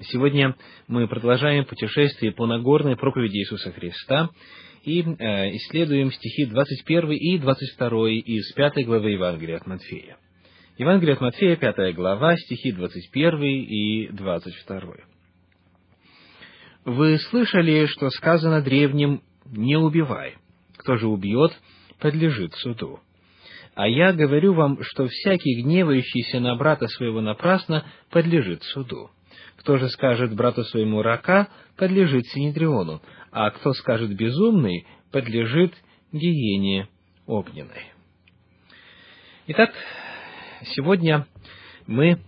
Сегодня мы продолжаем путешествие по Нагорной проповеди Иисуса Христа и э, исследуем стихи 21 и 22 из 5 главы Евангелия от Матфея. Евангелие от Матфея, 5 глава, стихи 21 и 22. «Вы слышали, что сказано древним «не убивай». Кто же убьет, подлежит суду. А я говорю вам, что всякий гневающийся на брата своего напрасно подлежит суду. Кто же скажет брату своему рака, подлежит синедриону, а кто скажет безумный, подлежит гиене огненной. Итак, сегодня мы,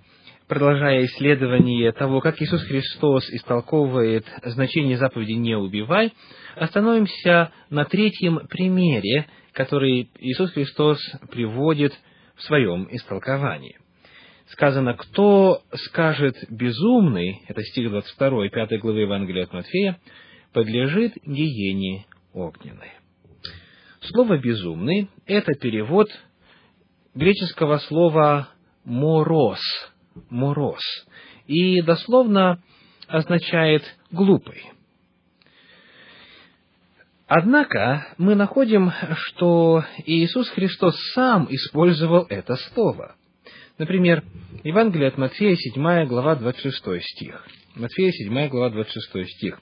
продолжая исследование того, как Иисус Христос истолковывает значение заповеди «не убивай», остановимся на третьем примере, который Иисус Христос приводит в своем истолковании – сказано, кто скажет безумный, это стих 22, 5 главы Евангелия от Матфея, подлежит гиене огненной. Слово «безумный» — это перевод греческого слова «мороз», «мороз», и дословно означает «глупый». Однако мы находим, что Иисус Христос сам использовал это слово – Например, Евангелие от Матфея, 7 глава, 26 стих. Матфея, 7 глава, 26 стих.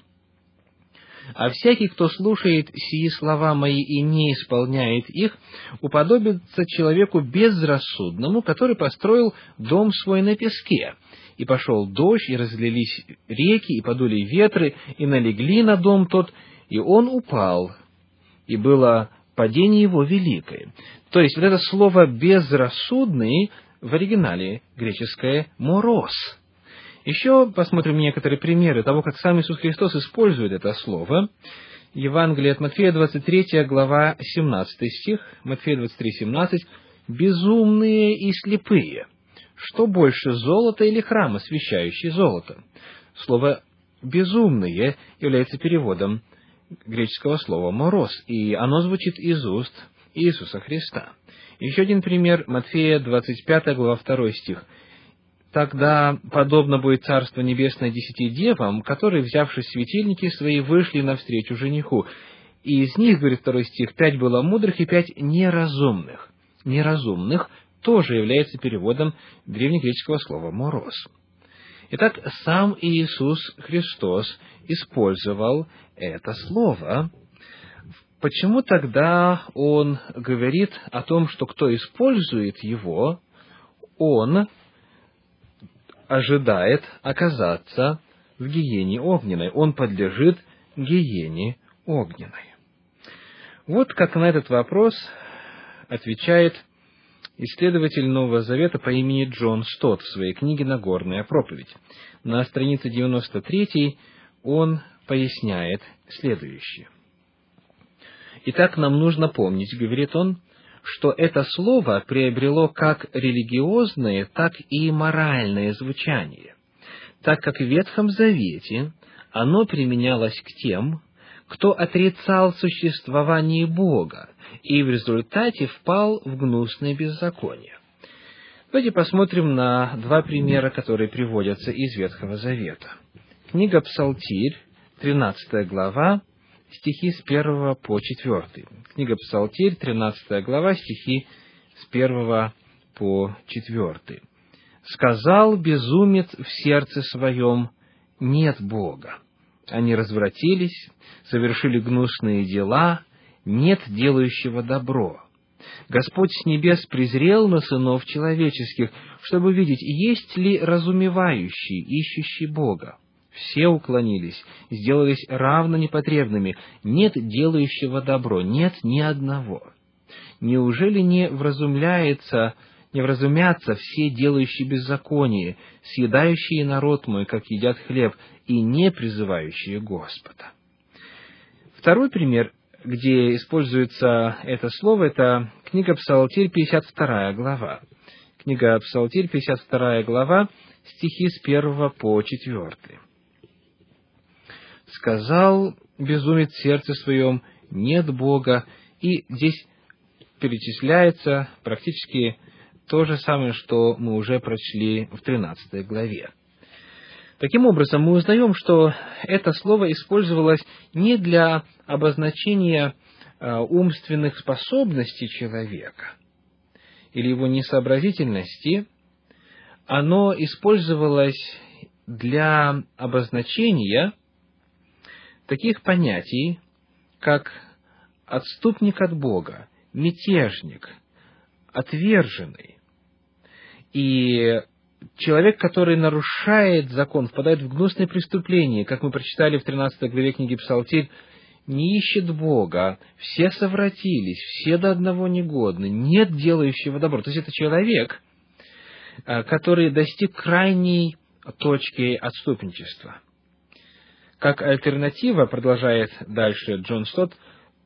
«А всякий, кто слушает сии слова мои и не исполняет их, уподобится человеку безрассудному, который построил дом свой на песке. И пошел дождь, и разлились реки, и подули ветры, и налегли на дом тот, и он упал, и было падение его великое». То есть, вот это слово «безрассудный» в оригинале греческое «мороз». Еще посмотрим некоторые примеры того, как сам Иисус Христос использует это слово. Евангелие от Матфея, 23 глава, 17 стих, Матфея 23, 17. «Безумные и слепые, что больше, золото или храм, освящающий золото?» Слово «безумные» является переводом греческого слова «мороз», и оно звучит из уст Иисуса Христа. Еще один пример, Матфея, 25 глава, 2 стих. «Тогда подобно будет Царство Небесное десяти девам, которые, взявши светильники свои, вышли навстречу жениху. И из них, говорит второй стих, пять было мудрых и пять неразумных». «Неразумных» тоже является переводом древнегреческого слова «мороз». Итак, сам Иисус Христос использовал это слово – почему тогда он говорит о том, что кто использует его, он ожидает оказаться в гиене огненной, он подлежит гиене огненной. Вот как на этот вопрос отвечает исследователь Нового Завета по имени Джон Стот в своей книге «Нагорная проповедь». На странице 93 он поясняет следующее. Итак, нам нужно помнить, говорит он, что это слово приобрело как религиозное, так и моральное звучание, так как в Ветхом Завете оно применялось к тем, кто отрицал существование Бога и в результате впал в гнусное беззаконие. Давайте посмотрим на два примера, которые приводятся из Ветхого Завета. Книга Псалтирь, 13 глава, стихи с первого по четвертый. Книга Псалтирь, 13 глава, стихи с первого по четвертый. «Сказал безумец в сердце своем, нет Бога. Они развратились, совершили гнусные дела, нет делающего добро. Господь с небес презрел на сынов человеческих, чтобы видеть, есть ли разумевающий, ищущий Бога все уклонились, сделались равно непотребными, нет делающего добро, нет ни одного. Неужели не вразумляется, не вразумятся все делающие беззаконие, съедающие народ мой, как едят хлеб, и не призывающие Господа? Второй пример, где используется это слово, это книга Псалтирь, 52 глава. Книга Псалтирь, 52 глава, стихи с 1 по 4 сказал безумец в сердце своем, нет Бога, и здесь перечисляется практически то же самое, что мы уже прочли в 13 главе. Таким образом, мы узнаем, что это слово использовалось не для обозначения э, умственных способностей человека или его несообразительности, оно использовалось для обозначения таких понятий, как отступник от Бога, мятежник, отверженный. И человек, который нарушает закон, впадает в гнусное преступление, как мы прочитали в 13 главе книги Псалтирь, не ищет Бога, все совратились, все до одного негодны, нет делающего добро. То есть это человек, а, который достиг крайней точки отступничества. Как альтернатива, продолжает дальше Джон Стот,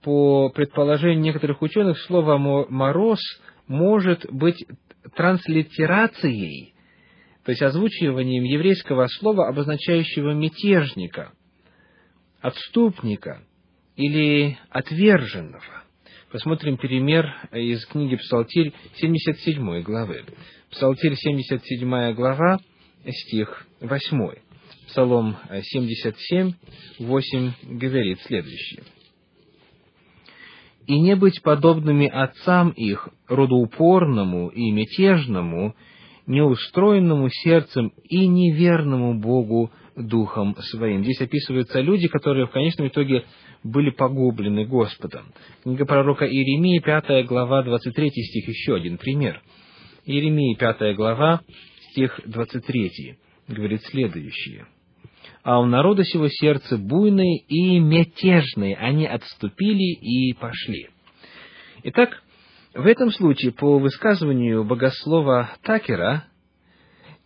по предположению некоторых ученых, слово «мороз» может быть транслитерацией, то есть озвучиванием еврейского слова, обозначающего мятежника, отступника или отверженного. Посмотрим пример из книги Псалтирь 77 главы. Псалтирь 77 глава, стих 8. Псалом 77, 8 говорит следующее и не быть подобными отцам их, родоупорному и мятежному, неустроенному сердцем и неверному Богу духом своим. Здесь описываются люди, которые в конечном итоге были погублены Господом. Книга пророка Иеремии, 5 глава, 23 стих, еще один пример. Иеремии, 5 глава, стих 23, говорит следующее – а у народа сего сердце буйное и мятежное, они отступили и пошли. Итак, в этом случае, по высказыванию богослова Такера,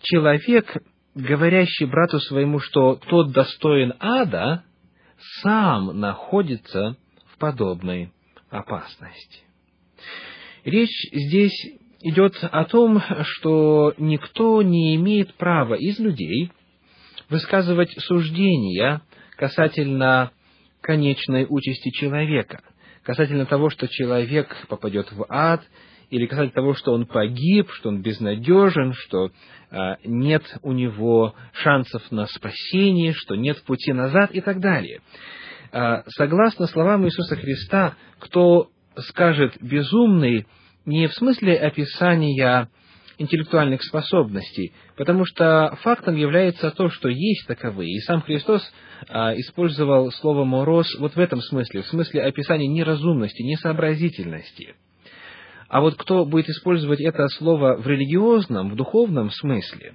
человек, говорящий брату своему, что тот достоин ада, сам находится в подобной опасности. Речь здесь идет о том, что никто не имеет права из людей – высказывать суждения касательно конечной участи человека, касательно того, что человек попадет в ад, или касательно того, что он погиб, что он безнадежен, что а, нет у него шансов на спасение, что нет пути назад и так далее. А, согласно словам Иисуса Христа, кто скажет безумный не в смысле описания интеллектуальных способностей, потому что фактом является то, что есть таковые. И сам Христос а, использовал слово «мороз» вот в этом смысле, в смысле описания неразумности, несообразительности. А вот кто будет использовать это слово в религиозном, в духовном смысле,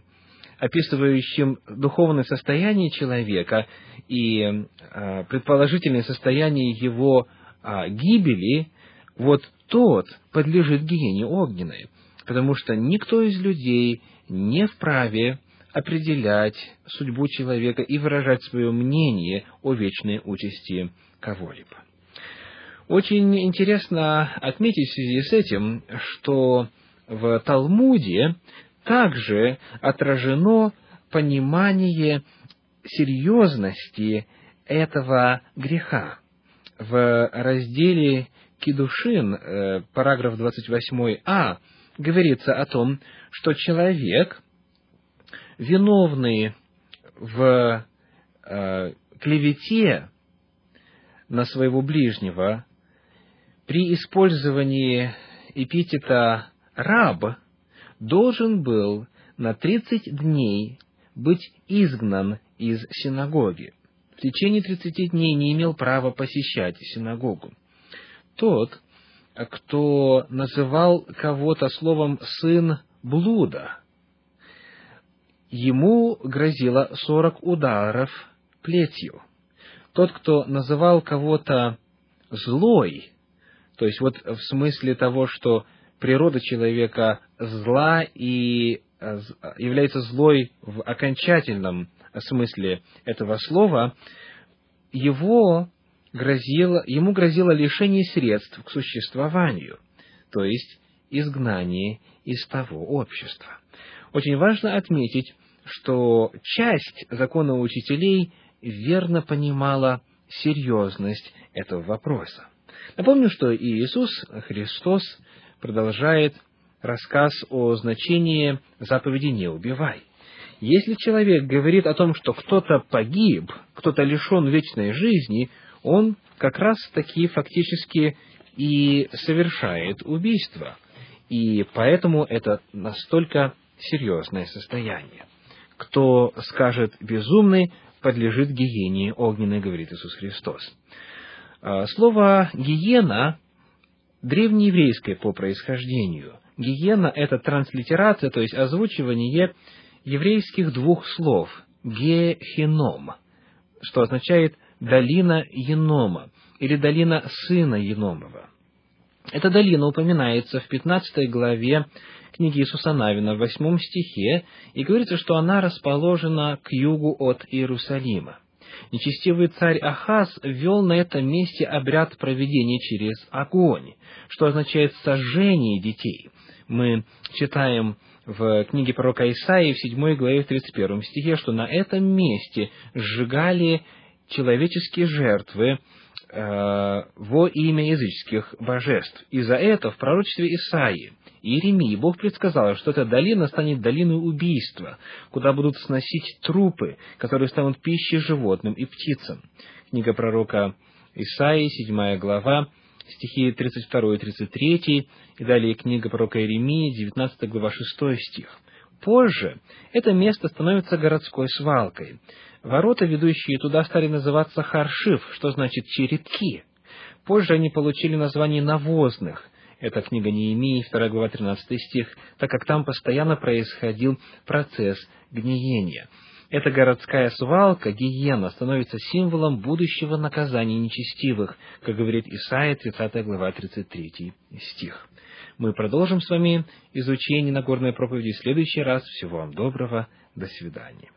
описывающем духовное состояние человека и а, предположительное состояние его а, гибели, вот тот подлежит гиене огненной потому что никто из людей не вправе определять судьбу человека и выражать свое мнение о вечной участи кого-либо. Очень интересно отметить в связи с этим, что в Талмуде также отражено понимание серьезности этого греха. В разделе Кедушин, э, параграф 28а, говорится о том, что человек, виновный в э, клевете на своего ближнего, при использовании эпитета «раб» должен был на тридцать дней быть изгнан из синагоги. В течение тридцати дней не имел права посещать синагогу. Тот, кто называл кого-то словом «сын блуда», ему грозило сорок ударов плетью. Тот, кто называл кого-то злой, то есть вот в смысле того, что природа человека зла и э, является злой в окончательном смысле этого слова, его грозило, ему грозило лишение средств к существованию, то есть изгнание из того общества. Очень важно отметить, что часть закона учителей верно понимала серьезность этого вопроса. Напомню, что Иисус Христос продолжает рассказ о значении заповеди «не убивай». Если человек говорит о том, что кто-то погиб, кто-то лишен вечной жизни, он как раз таки фактически и совершает убийство. И поэтому это настолько серьезное состояние. Кто скажет безумный, подлежит гиене огненной, говорит Иисус Христос. А, слово «гиена» древнееврейское по происхождению. Гиена – это транслитерация, то есть озвучивание еврейских двух слов «гехеном», что означает «долина Енома» или «долина сына Еномова». Эта долина упоминается в 15 главе книги Иисуса Навина в 8 стихе, и говорится, что она расположена к югу от Иерусалима. Нечестивый царь Ахаз ввел на этом месте обряд проведения через огонь, что означает сожжение детей. Мы читаем в книге пророка Исаии в 7 главе в 31 стихе, что на этом месте сжигали человеческие жертвы э, во имя языческих божеств. И за это в пророчестве Исаии Иеремии Бог предсказал, что эта долина станет долиной убийства, куда будут сносить трупы, которые станут пищей животным и птицам. Книга пророка Исаии, 7 глава, стихи 32 и 33, и далее книга пророка Иеремии, 19 глава, 6 стих. Позже это место становится городской свалкой. Ворота, ведущие туда, стали называться Харшив, что значит черепки. Позже они получили название навозных, это книга Неемии, 2 глава, 13 стих, так как там постоянно происходил процесс гниения. Эта городская свалка, гиена, становится символом будущего наказания нечестивых, как говорит Исаия, 30 глава, 33 стих. Мы продолжим с вами изучение Нагорной проповеди в следующий раз. Всего вам доброго. До свидания.